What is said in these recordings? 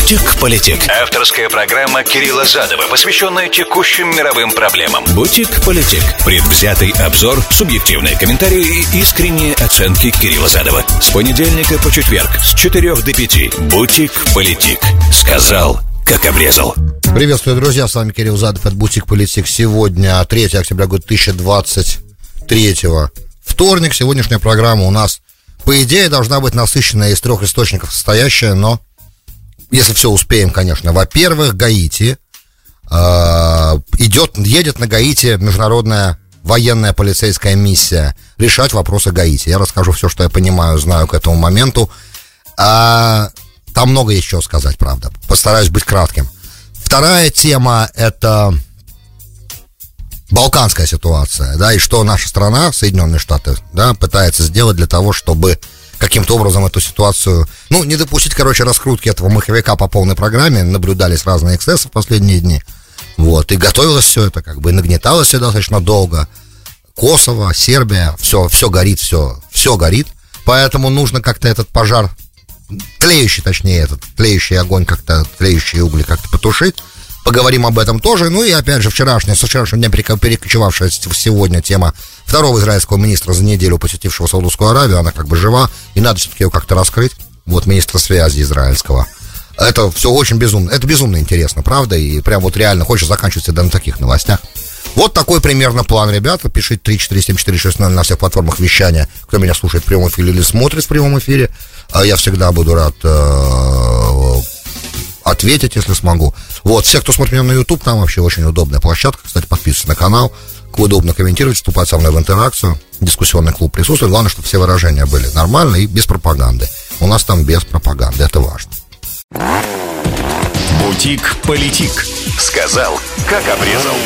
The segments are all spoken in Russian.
Бутик-политик. Авторская программа Кирилла Задова, посвященная текущим мировым проблемам. Бутик-политик. Предвзятый обзор, субъективные комментарии и искренние оценки Кирилла Задова. С понедельника по четверг с 4 до 5. Бутик-политик. Сказал, как обрезал. Приветствую, друзья, с вами Кирилл Задов, от Бутик Политик. Сегодня 3 октября года 2023 Вторник, сегодняшняя программа у нас, по идее, должна быть насыщенная из трех источников состоящая, но если все успеем, конечно. Во-первых, Гаити э, идет, едет на Гаити международная военная полицейская миссия решать вопросы Гаити. Я расскажу все, что я понимаю, знаю к этому моменту. А, там много еще сказать, правда. Постараюсь быть кратким. Вторая тема это балканская ситуация, да, и что наша страна, Соединенные Штаты, да, пытается сделать для того, чтобы каким-то образом эту ситуацию, ну, не допустить, короче, раскрутки этого маховика по полной программе, наблюдались разные эксцессы в последние дни, вот, и готовилось все это, как бы, и нагнеталось все достаточно долго, Косово, Сербия, все, все горит, все, все горит, поэтому нужно как-то этот пожар, тлеющий, точнее, этот тлеющий огонь как-то, тлеющие угли как-то потушить, Поговорим об этом тоже. Ну и опять же, вчерашняя, со вчерашнего дня перекочевавшая сегодня тема второго израильского министра за неделю посетившего Саудовскую Аравию, она как бы жива, и надо все-таки ее как-то раскрыть. Вот министра связи израильского. Это все очень безумно. Это безумно интересно, правда? И прям вот реально хочешь заканчивать всегда на таких новостях. Вот такой примерно план, ребята. Пишите 34746 на всех платформах вещания, кто меня слушает в прямом эфире или смотрит в прямом эфире. А Я всегда буду рад э, ответить, если смогу. Вот, все, кто смотрит меня на YouTube, там вообще очень удобная площадка. Кстати, подписывайтесь на канал. Удобно комментировать, вступать со мной в интеракцию. Дискуссионный клуб присутствует. Главное, чтобы все выражения были нормальные и без пропаганды. У нас там без пропаганды, это важно. Бутик-политик. Сказал, как обрезал.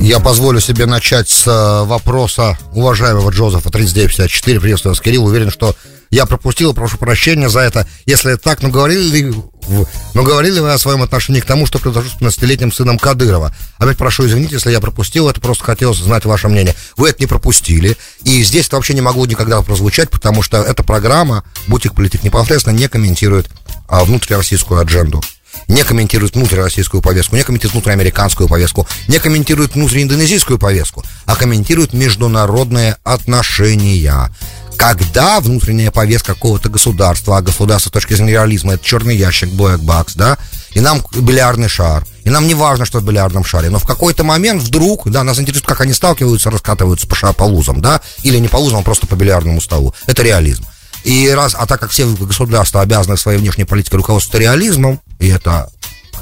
Я позволю себе начать с э, вопроса уважаемого Джозефа 3954. Приветствую вас, Кирилл. Уверен, что я пропустил, прошу прощения за это. Если так, ну говорили ли, ну говорили вы о своем отношении к тому, что произошло с 15-летним сыном Кадырова? Опять прошу извинить, если я пропустил это, просто хотелось знать ваше мнение. Вы это не пропустили, и здесь это вообще не могло никогда прозвучать, потому что эта программа, Бутик Политик, непосредственно не комментирует а, внутрироссийскую адженду не комментирует внутрироссийскую повестку, не комментирует внутриамериканскую повестку, не комментирует внутрииндонезийскую повестку, а комментирует международные отношения когда внутренняя повестка какого-то государства, а государство с точки зрения реализма это черный ящик, box, да, и нам бильярдный шар, и нам не важно, что в бильярдном шаре, но в какой-то момент вдруг, да, нас интересует, как они сталкиваются, раскатываются по, по лузам, да, или не по лузам, а просто по бильярдному столу. Это реализм. И раз, а так как все государства обязаны своей внешней политикой руководствоваться реализмом, и это,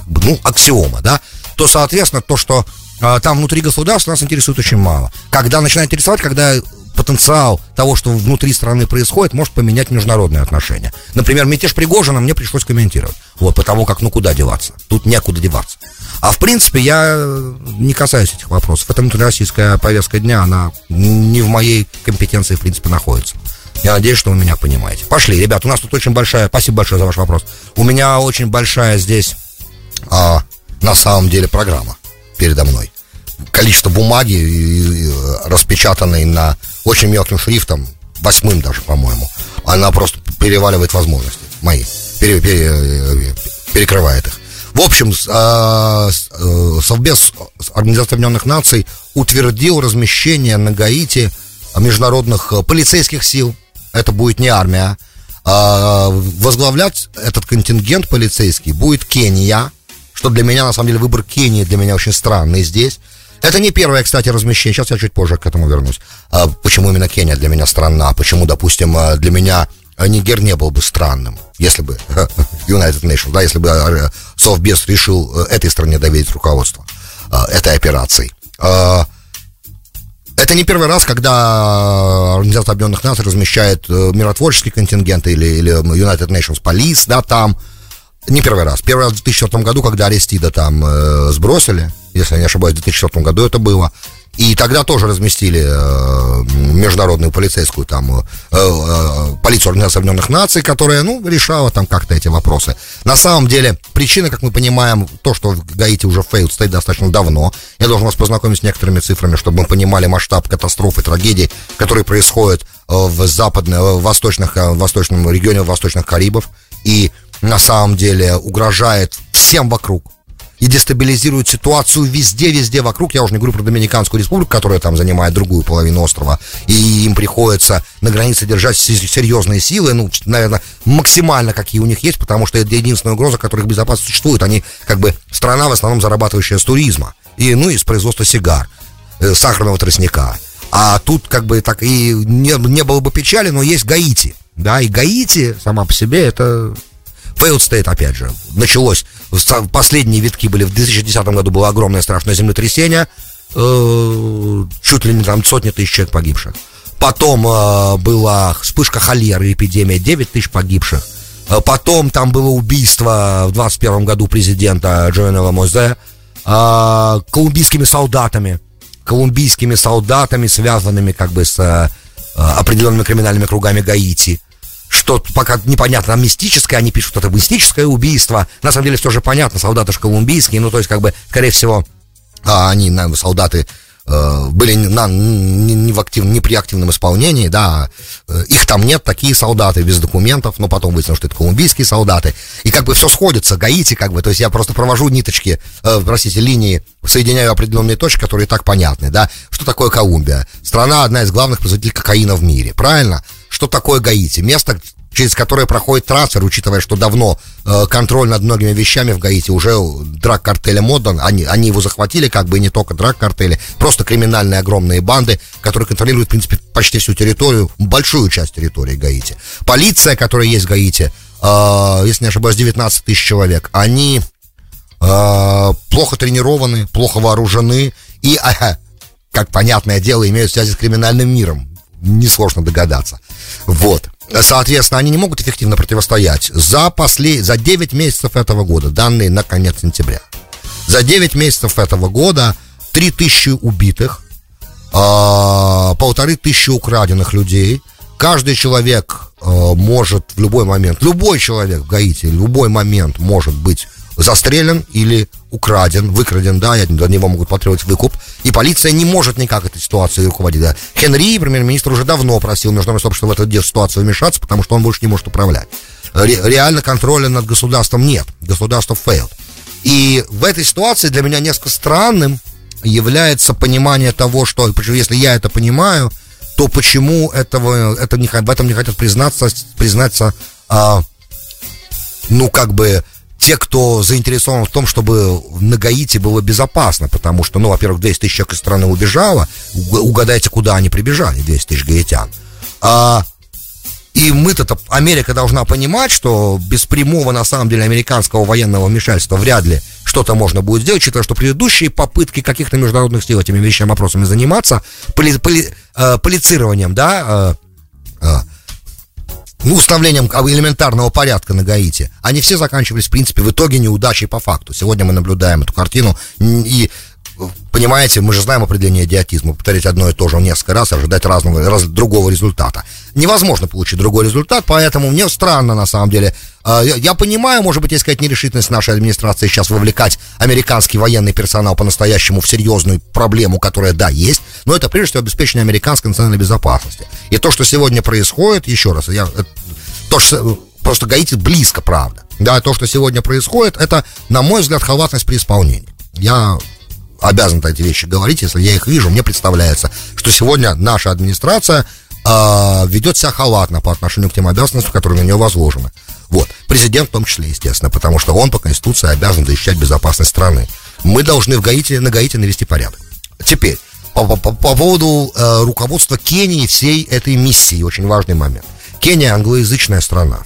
ну, аксиома, да, то, соответственно, то, что э, там внутри государства нас интересует очень мало. Когда начинает интересовать, когда потенциал того, что внутри страны происходит, может поменять международные отношения. Например, мятеж Пригожина мне пришлось комментировать. Вот, потому как, ну, куда деваться? Тут некуда деваться. А в принципе, я не касаюсь этих вопросов. Это внутрироссийская повестка дня, она не в моей компетенции, в принципе, находится. Я надеюсь, что вы меня понимаете. Пошли, ребят, у нас тут очень большая... Спасибо большое за ваш вопрос. У меня очень большая здесь, а, на самом деле, программа передо мной количество бумаги, распечатанной на очень мелким шрифтом, восьмым даже, по-моему, она просто переваливает возможности мои, пере, пере, перекрывает их. В общем, а, э, Совбез Организации Объединенных Наций утвердил размещение на Гаити международных э, полицейских сил. Это будет не армия. А возглавлять этот контингент полицейский будет Кения, что для меня, на самом деле, выбор Кении для меня очень странный здесь. Это не первое, кстати, размещение. Сейчас я чуть позже к этому вернусь. А почему именно Кения для меня странна? Почему, допустим, э, для меня э, Нигер не был бы странным, если бы United Nations, да, если бы э, Совбез решил этой стране доверить руководство этой операцией. Это не первый раз, когда Организация Объединенных Наций размещает миротворческий контингент или, или United Nations Police, да, там. Не первый раз. Первый раз в 2004 году, когда Аристида там э, сбросили, если я не ошибаюсь, в 2004 году это было. И тогда тоже разместили э, международную полицейскую там э, э, полицию Организации Объединенных Наций, которая, ну, решала там как-то эти вопросы. На самом деле, причина, как мы понимаем, то, что в Гаити уже failed state достаточно давно. Я должен вас познакомить с некоторыми цифрами, чтобы мы понимали масштаб катастрофы, трагедий, которые происходят э, в западных, в восточных, э, в восточном регионе, в восточных Карибов. И на самом деле угрожает всем вокруг и дестабилизирует ситуацию везде-везде вокруг. Я уже не говорю про Доминиканскую республику, которая там занимает другую половину острова, и им приходится на границе держать серьезные силы, ну, наверное, максимально какие у них есть, потому что это единственная угроза, которых безопасность существует. Они как бы страна в основном зарабатывающая с туризма, и, ну, из производства сигар, э, сахарного тростника. А тут как бы так и не, не было бы печали, но есть Гаити. Да, и Гаити сама по себе это failed state, опять же. Началось, последние витки были, в 2010 году было огромное страшное землетрясение, э, чуть ли не там сотни тысяч человек погибших. Потом э, была вспышка холеры, эпидемия, 9 тысяч погибших. Э, потом там было убийство в 21 году президента Джоэна Мозе э, колумбийскими солдатами. Колумбийскими солдатами, связанными как бы с определенными криминальными кругами Гаити что пока непонятно, мистическое, они пишут, это мистическое убийство. На самом деле все же понятно, солдаты же колумбийские, ну, то есть, как бы, скорее всего, а, они, наверное, солдаты э, были на, не, не, в актив, не при активном исполнении, да, э, их там нет, такие солдаты без документов, но потом выяснилось, что это колумбийские солдаты, и как бы все сходится, Гаити, как бы, то есть я просто провожу ниточки, э, простите, линии, соединяю определенные точки, которые и так понятны, да, что такое Колумбия? Страна, одна из главных производителей кокаина в мире, правильно? Что такое Гаити. Место, через которое проходит трансфер, учитывая, что давно э, контроль над многими вещами в Гаити уже драг-картелем отдан, они, они его захватили, как бы и не только драг-картели, просто криминальные огромные банды, которые контролируют, в принципе, почти всю территорию, большую часть территории Гаити. Полиция, которая есть в Гаити, э, если не ошибаюсь, 19 тысяч человек, они э, плохо тренированы, плохо вооружены и, э, как понятное дело, имеют связи с криминальным миром несложно догадаться. Вот. Соответственно, они не могут эффективно противостоять. За, после... за 9 месяцев этого года, данные на конец сентября, за 9 месяцев этого года 3000 убитых, а, полторы тысячи украденных людей. Каждый человек а, может в любой момент, любой человек в Гаити, в любой момент может быть застрелен или украден, выкраден, да, и до него могут потребовать выкуп, и полиция не может никак этой ситуацией руководить. Да. Хенри, премьер-министр, уже давно просил международное сообщество в эту ситуацию вмешаться, потому что он больше не может управлять. Ре- реально контроля над государством нет, государство failed. И в этой ситуации для меня несколько странным является понимание того, что, если я это понимаю, то почему этого, это не, в этом не хотят признаться, признаться, а, ну, как бы, те, кто заинтересован в том, чтобы на Гаити было безопасно, потому что, ну, во-первых, 200 тысяч человек из страны убежало, угадайте, куда они прибежали, 200 тысяч гаитян. А, и мы-то, Америка должна понимать, что без прямого, на самом деле, американского военного вмешательства вряд ли что-то можно будет сделать, учитывая, что предыдущие попытки каких-то международных сил этими вещами, вопросами заниматься, поли, поли, э, полицированием, да, э, э, ну, установлением элементарного порядка на Гаити, они все заканчивались, в принципе, в итоге неудачей по факту. Сегодня мы наблюдаем эту картину, и понимаете, мы же знаем определение идиотизма. Повторить одно и то же несколько раз, ожидать разного, раз, другого результата. Невозможно получить другой результат, поэтому мне странно, на самом деле. А, я, понимаю, может быть, какая-то нерешительность нашей администрации сейчас вовлекать американский военный персонал по-настоящему в серьезную проблему, которая, да, есть, но это прежде всего обеспечение американской национальной безопасности. И то, что сегодня происходит, еще раз, я, то, что просто Гаити близко, правда. Да, то, что сегодня происходит, это, на мой взгляд, халатность при исполнении. Я обязан эти вещи говорить, если я их вижу, мне представляется, что сегодня наша администрация э, ведет себя халатно по отношению к тем обязанностям, которые на нее возложены. Вот. Президент в том числе, естественно, потому что он по Конституции обязан защищать безопасность страны. Мы должны в Гаити, на Гаити навести порядок. Теперь, по, по, по поводу э, руководства Кении всей этой миссии, очень важный момент. Кения англоязычная страна.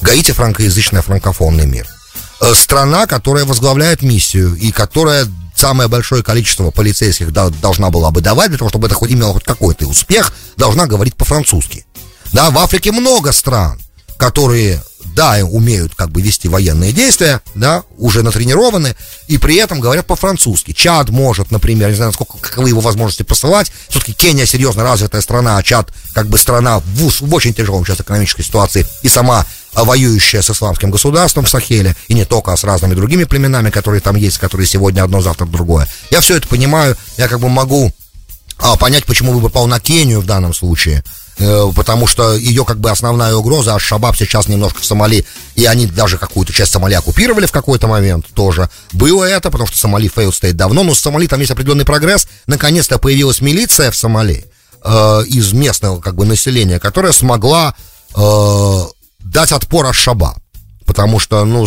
Гаити франкоязычная франкофонный мир. Э, страна, которая возглавляет миссию и которая самое большое количество полицейских должна была бы давать, для того, чтобы это хоть имело хоть какой-то успех, должна говорить по-французски. Да, в Африке много стран, которые, да, умеют как бы вести военные действия, да, уже натренированы, и при этом говорят по-французски. Чад может, например, не знаю, сколько, каковы его возможности посылать. Все-таки Кения серьезно развитая страна, а Чад как бы страна в, в очень тяжелом сейчас экономической ситуации и сама воюющая с исламским государством в Сахеле, и не только, а с разными другими племенами, которые там есть, которые сегодня одно, завтра другое. Я все это понимаю, я как бы могу а, понять, почему выбор пал на Кению в данном случае. э, потому что ее как бы основная угроза, Аш-Шабаб сейчас немножко в Сомали, и они даже какую-то часть Сомали оккупировали в какой-то момент тоже. Было это, потому что Сомали failed state давно, но с Сомали там есть определенный прогресс. Наконец-то появилась милиция в Сомали э, из местного как бы населения, которая смогла э, дать отпор Аш-Шабаб. Потому что, ну,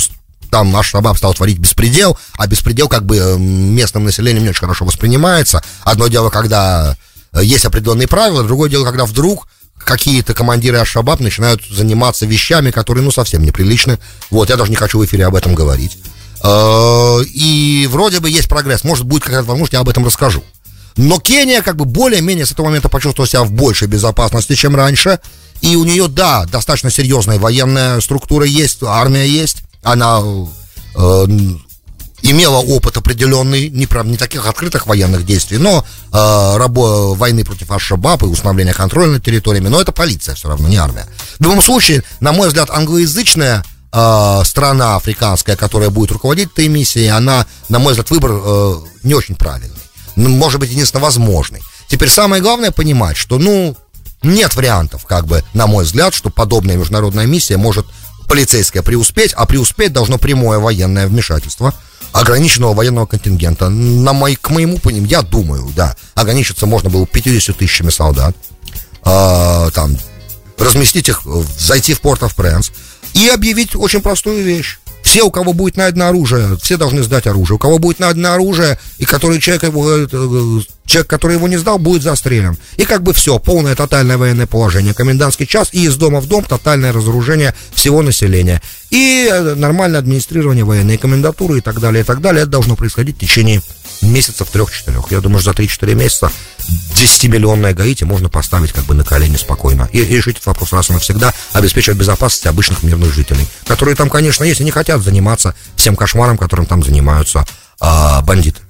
там наш Шабаб стал творить беспредел, а беспредел как бы э, местным населением не очень хорошо воспринимается. Одно дело, когда э, есть определенные правила, другое дело, когда вдруг какие-то командиры Аш-Шабаб начинают заниматься вещами, которые, ну, совсем неприличны. Вот, я даже не хочу в эфире об этом говорить. Э, и вроде бы есть прогресс. Может, будет какая-то возможность, я об этом расскажу. Но Кения как бы более-менее с этого момента почувствовала себя в большей безопасности, чем раньше. И у нее, да, достаточно серьезная военная структура есть, армия есть. Она э, имела опыт определенный, не, правда, не таких открытых военных действий, но э, рабо, войны против Аш-Шабаб и установления контроля над территориями, но это полиция все равно, не армия. В любом случае, на мой взгляд, англоязычная э, страна африканская, которая будет руководить этой миссией, она, на мой взгляд, выбор э, не очень правильный. Может быть, единственно возможный. Теперь самое главное понимать, что, ну, нет вариантов, как бы, на мой взгляд, что подобная международная миссия может полицейская преуспеть, а преуспеть должно прямое военное вмешательство ограниченного военного контингента. На мой, к моему пониманию, я думаю, да, ограничиться можно было 50 тысячами солдат, э, там, разместить их, зайти в порт оф Пренс и объявить очень простую вещь. Все, у кого будет найдено оружие, все должны сдать оружие. У кого будет найдено оружие, и который человек, его, э, человек, который его не сдал, будет застрелен. И как бы все, полное тотальное военное положение. Комендантский час и из дома в дом тотальное разоружение всего населения. И э, нормальное администрирование военной комендатуры и так далее, и так далее. Это должно происходить в течение месяцев трех-четырех. Я думаю, за 3-4 месяца 10-миллионное Гаити можно поставить как бы на колени спокойно и, решить этот вопрос раз и навсегда, обеспечивать безопасность обычных мирных жителей, которые там, конечно, есть и не хотят заниматься всем кошмаром, которым там занимаются а, бандиты.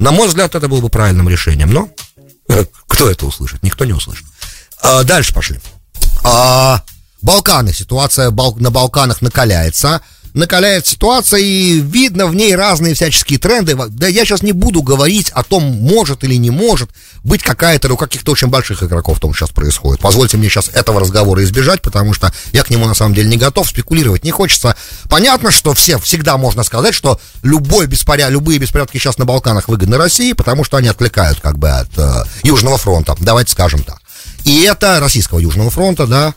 На мой взгляд, это было бы правильным решением, но кто это услышит? Никто не услышит. А, дальше пошли. А, Балканы. Ситуация на Балканах накаляется накаляет ситуация, и видно в ней разные всяческие тренды. Да я сейчас не буду говорить о том, может или не может быть какая-то, у каких-то очень больших игроков в том сейчас происходит. Позвольте мне сейчас этого разговора избежать, потому что я к нему на самом деле не готов, спекулировать не хочется. Понятно, что все, всегда можно сказать, что любой беспоряд, любые беспорядки сейчас на Балканах выгодны России, потому что они отвлекают как бы от э, Южного фронта, давайте скажем так. И это российского Южного фронта, да,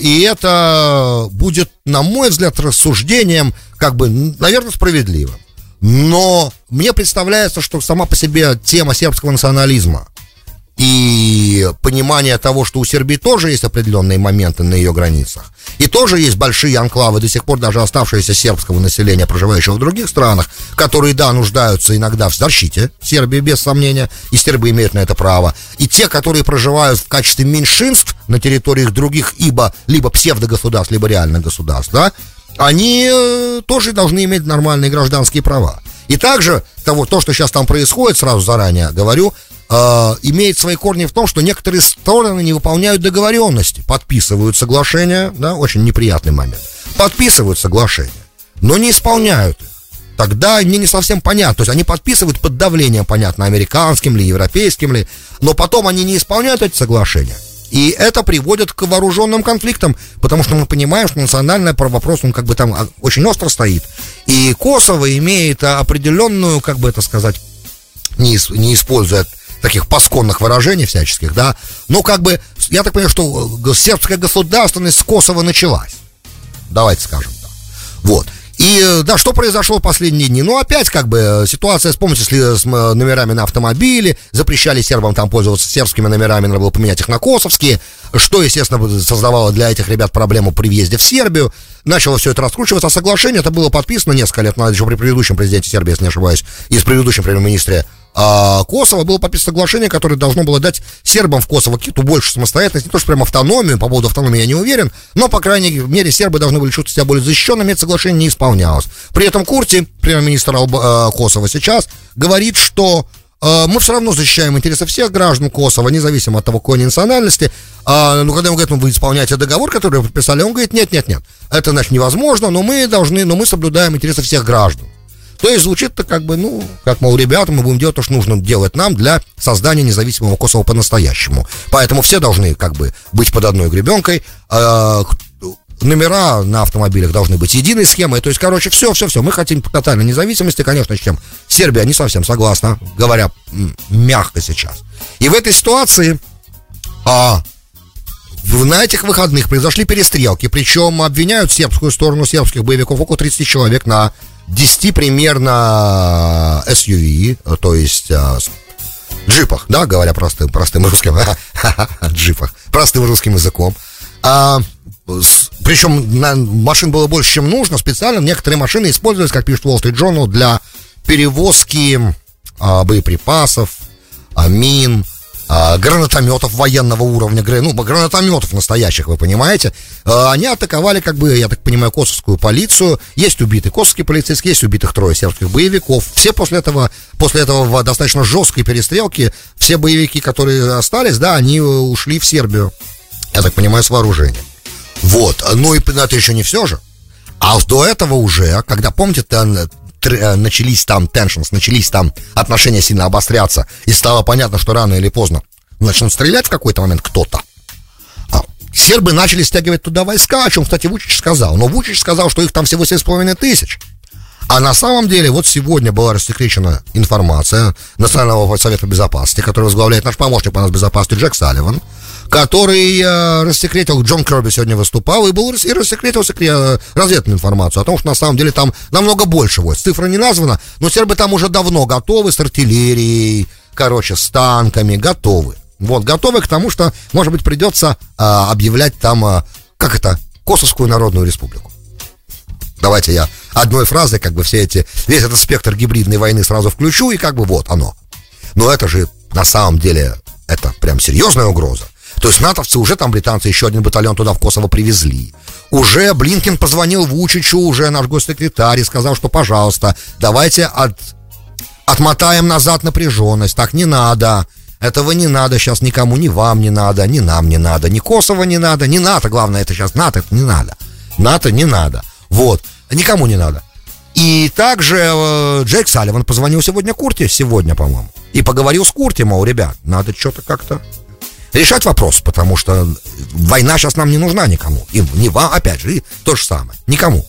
и это будет, на мой взгляд, рассуждением, как бы, наверное, справедливым. Но мне представляется, что сама по себе тема сербского национализма и понимание того, что у Сербии тоже есть определенные моменты на ее границах, и тоже есть большие анклавы, до сих пор даже оставшиеся сербского населения, проживающего в других странах, которые, да, нуждаются иногда в защите Сербии, без сомнения, и сербы имеют на это право. И те, которые проживают в качестве меньшинств на территориях других, ибо либо псевдогосударств, либо реальных государств, да, они э, тоже должны иметь нормальные гражданские права. И также того, то, что сейчас там происходит, сразу заранее говорю, э, имеет свои корни в том, что некоторые стороны не выполняют договоренности, подписывают соглашения, да, очень неприятный момент, подписывают соглашения, но не исполняют их. Тогда мне не совсем понятно. То есть они подписывают под давлением, понятно, американским ли, европейским ли, но потом они не исполняют эти соглашения. И это приводит к вооруженным конфликтам, потому что мы понимаем, что национальный вопрос, он как бы там а, очень остро стоит. И Косово имеет определенную, как бы это сказать, не, не используя таких пасконных выражений всяческих, да, но как бы, я так понимаю, что э, сербская государственность с Косово началась. Давайте скажем так. Вот. И э, да, что произошло в последние дни? Ну, опять как бы э, ситуация, вспомните, с, с номерами на автомобиле, запрещали сербам там пользоваться сербскими номерами, надо было поменять их на косовские, что, естественно, создавало для этих ребят проблему при въезде в Сербию. Начало все это раскручиваться, а соглашение это было подписано несколько лет назад, еще при предыдущем президенте Сербии, если не ошибаюсь, и с предыдущим премьер-министре а, Косово было подписано соглашение, которое должно было дать сербам в Косово какую-то больше самостоятельность, не то что прям автономию, по поводу автономии я не уверен, но, по крайней мере, сербы должны были чувствовать себя более защищенными, это соглашение не исполнялось. При этом Курти, премьер-министр Алба, э, Косово сейчас, говорит, что э, мы все равно защищаем интересы всех граждан Косово, независимо от того, какой национальности. А, ну, когда ему говорят, ну, вы исполняете договор, который вы подписали, он говорит, нет, нет, нет, это, значит, невозможно, но мы должны, но мы соблюдаем интересы всех граждан. То есть звучит-то как бы, ну, как, мол, ребята, мы будем делать то, что нужно делать нам для создания независимого Косово по-настоящему. Поэтому все должны как бы быть под одной гребенкой. Э, номера на автомобилях должны быть единой схемой. То есть, короче, все, все, все. Мы хотим тотальной независимости, конечно, с чем Сербия не совсем согласна, говоря мягко сейчас. И в этой ситуации а, на этих выходных произошли перестрелки, причем обвиняют сербскую сторону сербских боевиков около 30 человек на 10 примерно SUV, то есть а, джипах, да, говоря простым, простым русским, джипах, простым русским языком. А, с, причем на, машин было больше, чем нужно, специально некоторые машины использовались, как пишет Wall Street Journal, для перевозки а, боеприпасов, а, мин, а, гранатометов военного уровня, ну, гранатометов настоящих, вы понимаете, а, они атаковали, как бы, я так понимаю, косовскую полицию. Есть убитый косовский полицейский, есть убитых трое сербских боевиков. Все после этого, после этого в достаточно жесткой перестрелки, все боевики, которые остались, да, они ушли в Сербию, я так понимаю, с вооружением. Вот, ну и это еще не все же. А до этого уже, когда, помните, Э, начались там tensions, начались там отношения сильно обостряться, и стало понятно, что рано или поздно начнут стрелять в какой-то момент кто-то. А сербы начали стягивать туда войска, о чем, кстати, Вучич сказал. Но Вучич сказал, что их там всего 7,5 тысяч. А на самом деле, вот сегодня была рассекречена информация Национального совета безопасности, который возглавляет наш помощник по нас безопасности Джек Салливан, который э, рассекретил, Джон Керби сегодня выступал, и, был, и рассекретил секрет, э, разведную информацию о том, что на самом деле там намного больше войск. Цифра не названа, но сербы там уже давно готовы с артиллерией, короче, с танками, готовы. Вот, готовы к тому, что, может быть, придется э, объявлять там, э, как это, Косовскую Народную Республику. Давайте я одной фразой, как бы все эти, весь этот спектр гибридной войны сразу включу, и как бы вот оно. Но это же на самом деле, это прям серьезная угроза. То есть натовцы уже там британцы еще один батальон туда в Косово привезли. Уже Блинкин позвонил Вучичу, уже наш госсекретарь, и сказал, что, пожалуйста, давайте от, отмотаем назад напряженность. Так не надо. Этого не надо сейчас никому, ни вам не надо, ни нам не надо, ни Косово не надо, ни НАТО, главное, это сейчас НАТО, это не надо. НАТО не надо. Вот. Никому не надо. И также э, Джейк Салливан позвонил сегодня Курте, сегодня, по-моему, и поговорил с Курти, мол, ребят, надо что-то как-то решать вопрос, потому что война сейчас нам не нужна никому. И не вам, опять же, то же самое. Никому.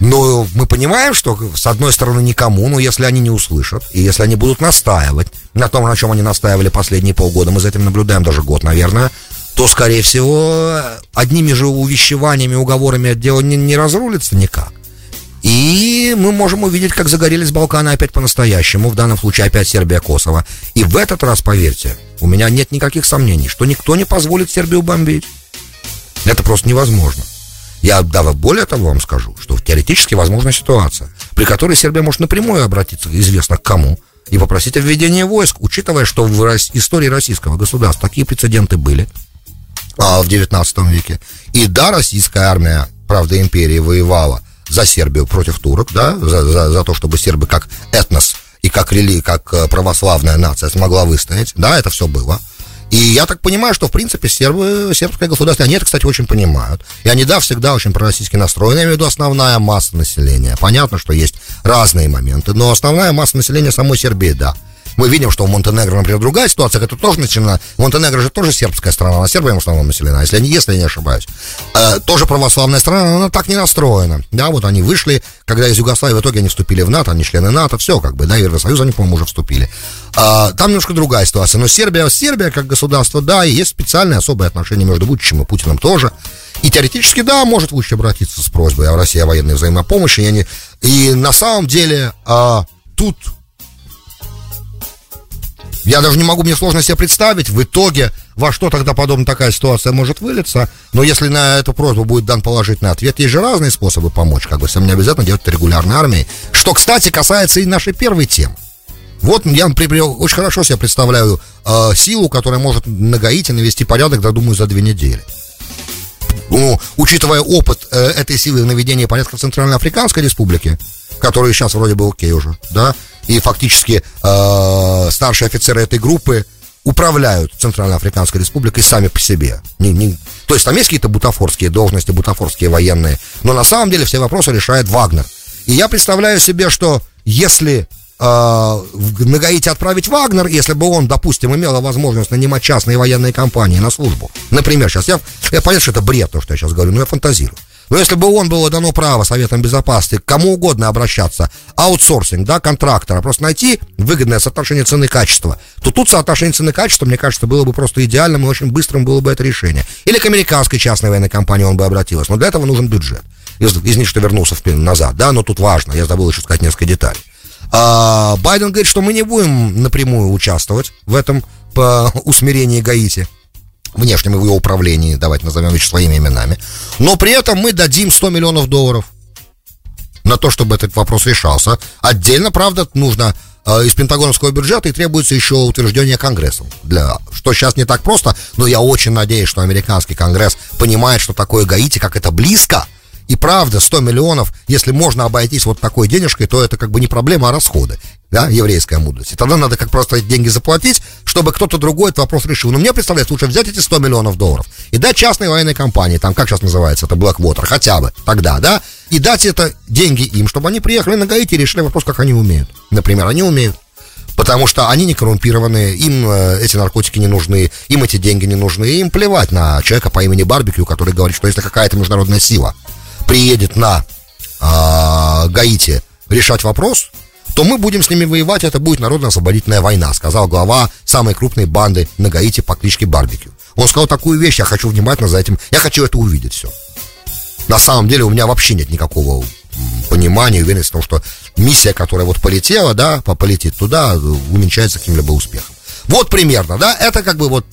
Но мы понимаем, что с одной стороны никому, но если они не услышат, и если они будут настаивать на том, на чем они настаивали последние полгода, мы за этим наблюдаем даже год, наверное, то, скорее всего, одними же увещеваниями, уговорами дело не, не разрулится никак. И мы можем увидеть, как загорелись Балканы опять по-настоящему, в данном случае опять Сербия, Косово. И в этот раз, поверьте, у меня нет никаких сомнений, что никто не позволит Сербию бомбить. Это просто невозможно. Я даже более того вам скажу, что теоретически возможна ситуация, при которой Сербия может напрямую обратиться, известно к кому, и попросить о введении войск, учитывая, что в истории российского государства такие прецеденты были а, в 19 веке. И да, российская армия, правда, империи воевала за Сербию против турок, да, за, за, за то, чтобы сербы как этнос и как рели, как э, православная нация смогла выстоять. Да, это все было. И я так понимаю, что, в принципе, сербы, сербское государство, они это, кстати, очень понимают. И они, да, всегда очень пророссийски настроены, я имею в виду основная масса населения. Понятно, что есть разные моменты, но основная масса населения самой Сербии, да. Мы видим, что в Монтенегро, например, другая ситуация, это тоже начинена. Монтенегро же тоже сербская страна, она Сербия в основном населена, если, не, если я не ошибаюсь. Э, тоже православная страна, она так не настроена. Да, вот они вышли, когда из Югославии в итоге они вступили в НАТО, они члены НАТО, все как бы, да, и Евросоюз они, по-моему, уже вступили. А, там немножко другая ситуация. Но Сербия, Сербия как государство, да, и есть специальные особые отношения между Вучичем и Путиным тоже. И теоретически, да, может Вучич обратиться с просьбой о России о военной взаимопомощи. И, они, и на самом деле а, тут я даже не могу, мне сложно себе представить в итоге, во что тогда подобная такая ситуация может вылиться. Но если на эту просьбу будет дан положительный ответ, есть же разные способы помочь, как бы, всем не обязательно делать это регулярной армией. Что, кстати, касается и нашей первой темы. Вот я например, очень хорошо себе представляю э, силу, которая может на Гаити навести порядок, да, думаю, за две недели. Ну, учитывая опыт э, этой силы наведения порядка в Центральноафриканской республике, который сейчас вроде бы окей уже, да, и фактически э, старшие офицеры этой группы управляют Центральноафриканской республикой сами по себе. Не, не, то есть там есть какие-то бутафорские должности, бутафорские военные, но на самом деле все вопросы решает Вагнер. И я представляю себе, что если э, на Гаити отправить Вагнер, если бы он, допустим, имел возможность нанимать частные военные компании на службу. Например, сейчас я, я понятно, что это бред, то, что я сейчас говорю, но я фантазирую. Но если бы он было дано право Советом Безопасности кому угодно обращаться, аутсорсинг, да, контрактора, просто найти выгодное соотношение цены и качества, то тут соотношение цены и качества, мне кажется, было бы просто идеальным и очень быстрым было бы это решение. Или к американской частной военной компании он бы обратился, но для этого нужен бюджет. Из, извините, что вернулся в, назад, да, но тут важно, я забыл еще сказать несколько деталей. А, Байден говорит, что мы не будем напрямую участвовать в этом по усмирении Гаити внешнем его управлении, давайте назовем вещи своими именами. Но при этом мы дадим 100 миллионов долларов на то, чтобы этот вопрос решался. Отдельно, правда, нужно э, из пентагоновского бюджета и требуется еще утверждение Конгрессом. Для, что сейчас не так просто, но я очень надеюсь, что американский Конгресс понимает, что такое Гаити, как это близко, и правда, 100 миллионов, если можно обойтись вот такой денежкой, то это как бы не проблема, а расходы. Да, еврейская мудрость. И тогда надо как просто деньги заплатить, чтобы кто-то другой этот вопрос решил. Но мне представляется, лучше взять эти 100 миллионов долларов и дать частной военной компании, там, как сейчас называется, это Blackwater, хотя бы тогда, да, и дать это деньги им, чтобы они приехали на Гаити и решили вопрос, как они умеют. Например, они умеют. Потому что они не коррумпированные, им э, эти наркотики не нужны, им эти деньги не нужны, им плевать на человека по имени Барбекю, который говорит, что если какая-то международная сила приедет на э, Гаити решать вопрос, то мы будем с ними воевать, это будет народно-освободительная война, сказал глава самой крупной банды на Гаити по кличке Барбекю. Он сказал такую вещь, я хочу внимательно за этим, я хочу это увидеть все. На самом деле у меня вообще нет никакого понимания, уверенности в том, что миссия, которая вот полетела, да, полетит туда, увенчается каким-либо успехом. Вот примерно, да, это как бы вот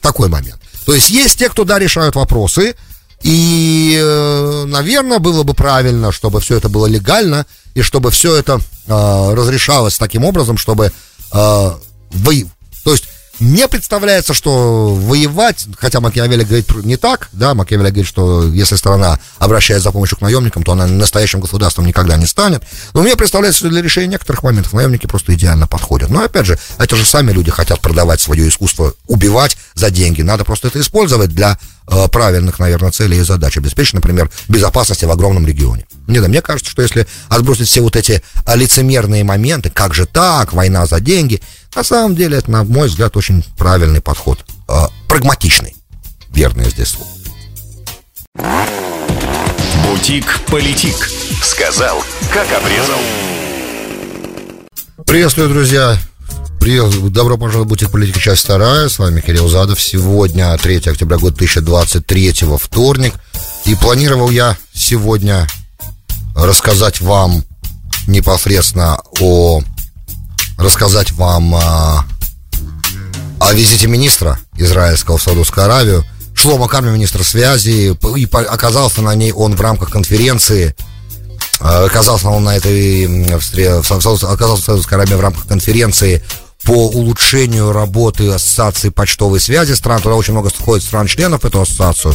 такой момент. То есть есть те, кто, да, решают вопросы, и, э, наверное, было бы правильно, чтобы все это было легально, и чтобы все это э, разрешалось таким образом, чтобы э, вы... То есть мне представляется, что воевать, хотя Макиавелли говорит не так, да, Макиавелли говорит, что если страна обращается за помощью к наемникам, то она настоящим государством никогда не станет. Но мне представляется, что для решения некоторых моментов наемники просто идеально подходят. Но опять же, это же сами люди хотят продавать свое искусство, убивать за деньги. Надо просто это использовать для э, правильных, наверное, целей и задач. Обеспечить, например, безопасность в огромном регионе. Не, да, мне кажется, что если отбросить все вот эти лицемерные моменты, как же так, война за деньги, на самом деле, это, на мой взгляд, очень правильный подход. Э, прагматичный. Верное здесь слово. Бутик-политик. Сказал, как обрезал. Приветствую, друзья. Привет, добро пожаловать в Бутик Политика, часть вторая. С вами Кирилл Задов. Сегодня 3 октября год 2023, вторник. И планировал я сегодня рассказать вам непосредственно о рассказать вам а, о визите министра израильского в Саудовскую Аравию. Шлома Карми, министр связи, и оказался на ней он в рамках конференции, а, оказался он на этой, оказался в Саудовской Аравии в рамках конференции по улучшению работы ассоциации почтовой связи стран. Туда очень много входит стран-членов в эту ассоциацию.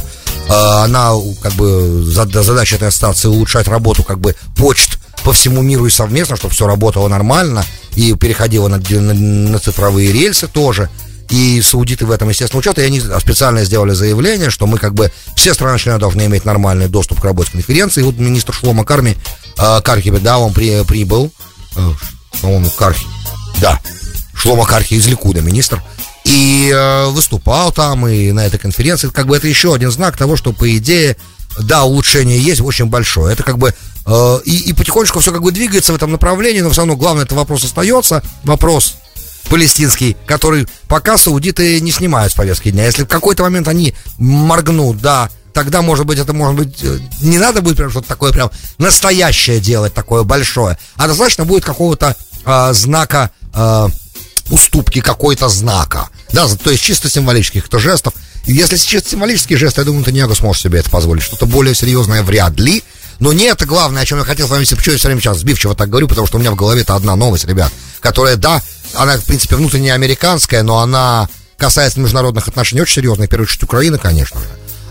А, она, как бы, задача этой ассоциации улучшать работу, как бы, почт по всему миру и совместно, чтобы все работало нормально и переходило на, на, на цифровые рельсы тоже. И саудиты в этом, естественно, участвуют. И они специально сделали заявление, что мы как бы все страны-члены должны иметь нормальный доступ к работе конференции. И вот министр Шлома Карми, э, Кархи, да, он при, прибыл, э, по-моему, Кархи, да, Шлома Кархи из Ликуда, министр, и э, выступал там, и на этой конференции. Как бы это еще один знак того, что, по идее, да, улучшение есть очень большое. Это как бы и, и потихонечку все как бы двигается в этом направлении, но все равно главный это вопрос остается. Вопрос палестинский, который пока саудиты не снимают с повестки дня. Если в какой-то момент они моргнут, да, тогда, может быть, это может быть, э, не надо будет прям что-то такое прям настоящее делать, такое большое, а достаточно будет какого-то э, знака э, уступки, какой-то знака, да, то есть чисто символических это жестов. Если чисто символические жесты, я думаю, Таньяго сможет себе это позволить. Что-то более серьезное вряд ли, но не это главное, о чем я хотел с вами, почему я все время сейчас сбивчиво так говорю, потому что у меня в голове это одна новость, ребят, которая, да, она, в принципе, внутренне американская, но она касается международных отношений очень серьезно, в первую очередь Украины, конечно же.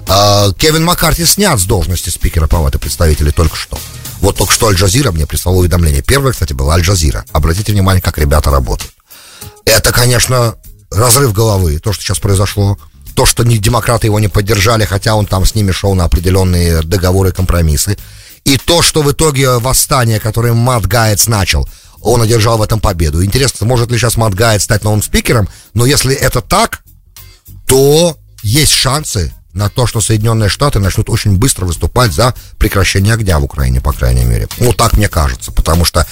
А, Кевин Маккарти снят с должности спикера Палаты представителей только что. Вот только что Аль-Джазира мне прислала уведомление. Первое, кстати, было Аль-Джазира. Обратите внимание, как ребята работают. Это, конечно, разрыв головы, то, что сейчас произошло. То, что не демократы его не поддержали, хотя он там с ними шел на определенные договоры и компромиссы. И то, что в итоге восстание, которое Мат Гайец начал, он одержал в этом победу. Интересно, может ли сейчас Матгайт стать новым спикером, но если это так, то есть шансы на то, что Соединенные Штаты начнут очень быстро выступать за прекращение огня в Украине, по крайней мере. Ну, так мне кажется, потому что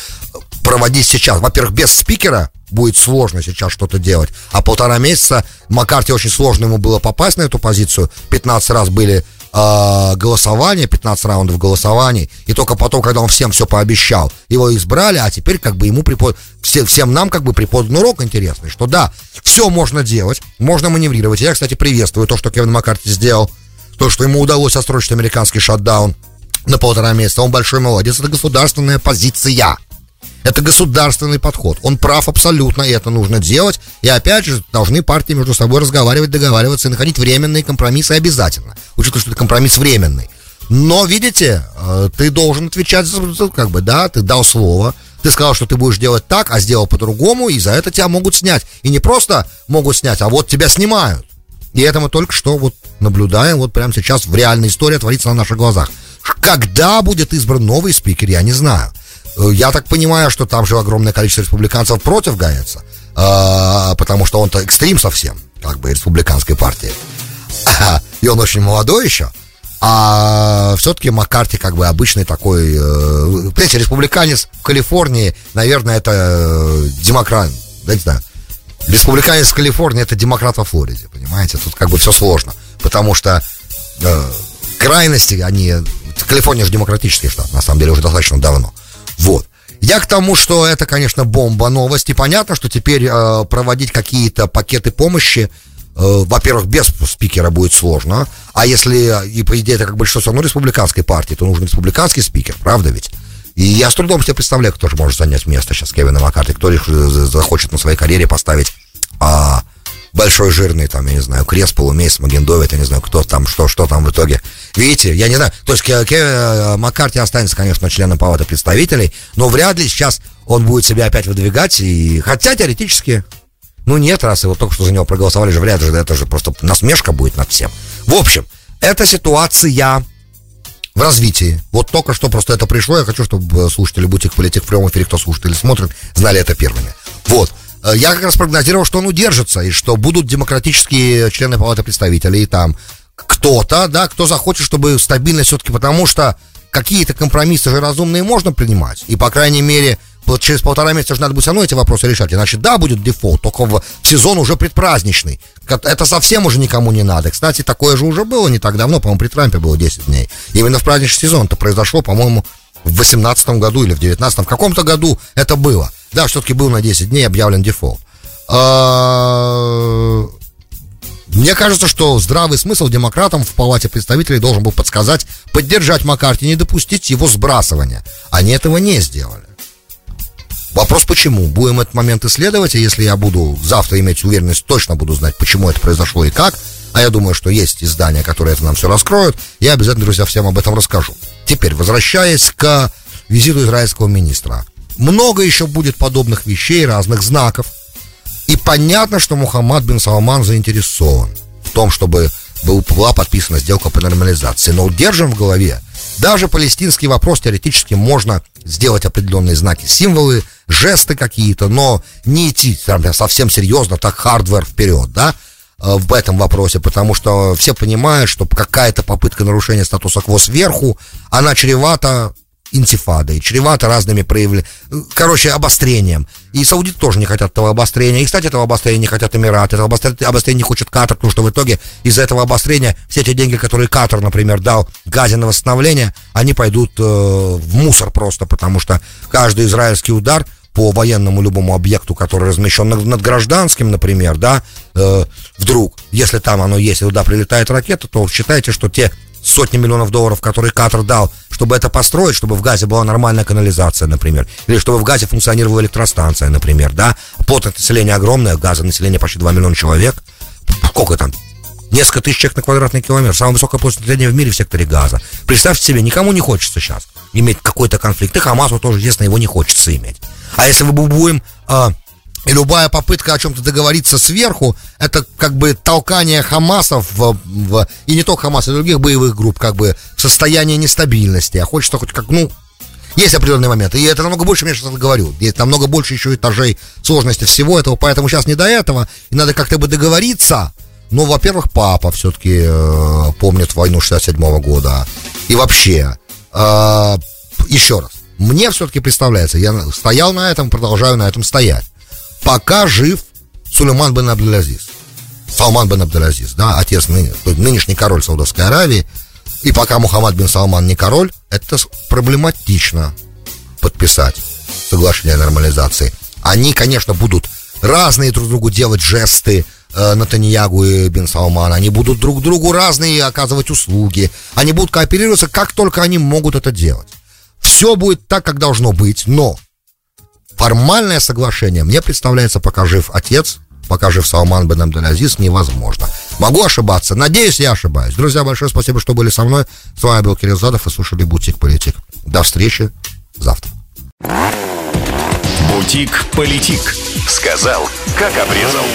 проводить сейчас, во-первых, без спикера будет сложно сейчас что-то делать, а полтора месяца Маккарти очень сложно ему было попасть на эту позицию, 15 раз были э, голосования, 15 раундов голосований, и только потом, когда он всем все пообещал, его избрали, а теперь как бы ему препод... все, всем нам как бы преподан урок интересный, что да, все можно делать, можно маневрировать. Я, кстати, приветствую то, что Кевин Маккарти сделал, то, что ему удалось отсрочить американский шатдаун на полтора месяца. Он большой молодец, это государственная позиция. Это государственный подход. Он прав абсолютно, и это нужно делать. И опять же, должны партии между собой разговаривать, договариваться и находить временные компромиссы обязательно. Учитывая, что это компромисс временный. Но, видите, э, ты должен отвечать, как бы, да, ты дал слово, ты сказал, что ты будешь делать так, а сделал по-другому, и за это тебя могут снять. И не просто могут снять, а вот тебя снимают. И это мы только что вот наблюдаем, вот прямо сейчас в реальной истории творится на наших глазах. Когда будет избран новый спикер, я не знаю. Э, я так понимаю, что там же огромное количество республиканцев против Гайца, э, потому что он-то экстрим совсем, как бы, республиканской партии. И он очень молодой еще. А все-таки Маккарти как бы обычный такой, э, понимаете, республиканец в Калифорнии, наверное, это демократ, да не знаю, республиканец в Калифорнии это демократ во Флориде, понимаете, тут как бы все сложно, потому что э, крайности, они, Калифорния же демократический штат, на самом деле, уже достаточно давно. Вот. Я к тому, что это, конечно, бомба новости. Понятно, что теперь э, проводить какие-то пакеты помощи, э, во-первых, без спикера будет сложно. А если, и по идее, это как большинство равно республиканской партии, то нужен республиканский спикер, правда ведь? И я с трудом себе представляю, кто же может занять место сейчас Кевина Маккарти, кто захочет на своей карьере поставить а, большой жирный, там, я не знаю, крест, полумесяц, Магендовит, я не знаю, кто там, что, что там в итоге. Видите, я не знаю, то есть Кевин э, Маккарти останется, конечно, членом палаты представителей, но вряд ли сейчас он будет себя опять выдвигать, и, хотя теоретически, ну нет, раз его только что за него проголосовали же, вряд ли, это же просто насмешка будет над всем. В общем, эта ситуация в развитии. Вот только что просто это пришло, я хочу, чтобы слушатели Бутик Политик в прямом эфире, кто слушает или смотрит, знали это первыми. Вот. Э, я как раз прогнозировал, что он удержится, и что будут демократические члены Палаты представителей, и там кто-то, да, кто захочет, чтобы стабильность все-таки, потому что какие-то компромиссы же разумные можно принимать, и, по крайней мере, через полтора месяца же надо будет все равно эти вопросы решать. Иначе да, будет дефолт, только в сезон уже предпраздничный. Это совсем уже никому не надо. Кстати, такое же уже было не так давно, по-моему, при Трампе было 10 дней. Именно в праздничный сезон это произошло, по-моему, в 18 году или в 19 в каком-то году это было. Да, все-таки был на 10 дней объявлен дефолт. А, мне кажется, что здравый смысл демократам в Палате представителей должен был подсказать, поддержать Маккарти, не допустить его сбрасывания. Они этого не сделали. Вопрос почему? Будем этот момент исследовать, и если я буду завтра иметь уверенность, точно буду знать, почему это произошло и как, а я думаю, что есть издания, которые это нам все раскроют, я обязательно, друзья, всем об этом расскажу. Теперь, возвращаясь к визиту израильского министра. Много еще будет подобных вещей, разных знаков. И понятно, что Мухаммад бин Салман заинтересован в том, чтобы была подписана сделка по нормализации. Но удержим в голове, даже палестинский вопрос теоретически можно сделать определенные знаки, символы, жесты какие-то, но не идти там, совсем серьезно, так hard way вперед, да, в этом вопросе, потому что все понимают, что какая-то попытка нарушения статуса-кво сверху, она чревата интифадой, чревато разными проявлениями, короче, обострением. И саудиты тоже не хотят этого обострения. И, кстати, этого обострения не хотят Эмираты, этого обострения, обострения не хочет Катар, потому что в итоге из-за этого обострения все эти деньги, которые Катар, например, дал Газе на восстановление, они пойдут э, в мусор просто, потому что каждый израильский удар по военному любому объекту, который размещен над, над гражданским, например, да, э, вдруг, если там оно есть, и туда прилетает ракета, то считайте, что те сотни миллионов долларов, которые Катар дал, чтобы это построить, чтобы в Газе была нормальная канализация, например, или чтобы в Газе функционировала электростанция, например, да, плотность населения огромная, Газа население почти 2 миллиона человек, сколько там, несколько тысяч человек на квадратный километр, самая высокая площадь в мире в секторе Газа. Представьте себе, никому не хочется сейчас иметь какой-то конфликт, и Хамасу тоже, естественно, его не хочется иметь. А если мы будем э, и любая попытка о чем-то договориться сверху, это как бы толкание Хамасов в, в, и не только Хамаса, и других боевых групп, как бы в состояние нестабильности. А хочется хоть как, ну, Есть определенные моменты. И это намного больше, я сейчас говорю. Есть намного больше еще этажей сложности всего этого. Поэтому сейчас не до этого. И надо как-то бы договориться. Ну, во-первых, папа все-таки э, помнит войну 67 -го года. И вообще, э, еще раз, мне все-таки представляется, я стоял на этом, продолжаю на этом стоять. Пока жив Сулейман бен Абдулазиз. Салман бен Абдулазиз, да, отец ны, нынешний король Саудовской Аравии. И пока Мухаммад бин Салман не король, это проблематично подписать соглашение о нормализации. Они, конечно, будут разные друг другу делать жесты, э, Натаньягу и Бен Салман, они будут друг другу разные оказывать услуги, они будут кооперироваться, как только они могут это делать. Все будет так, как должно быть, но формальное соглашение, мне представляется, пока жив отец, пока жив Салман бен Абдалязиз, невозможно. Могу ошибаться, надеюсь, я ошибаюсь. Друзья, большое спасибо, что были со мной. С вами был Кирилл Задов и слушали Бутик Политик. До встречи завтра. Бутик Политик. Сказал, как обрезал.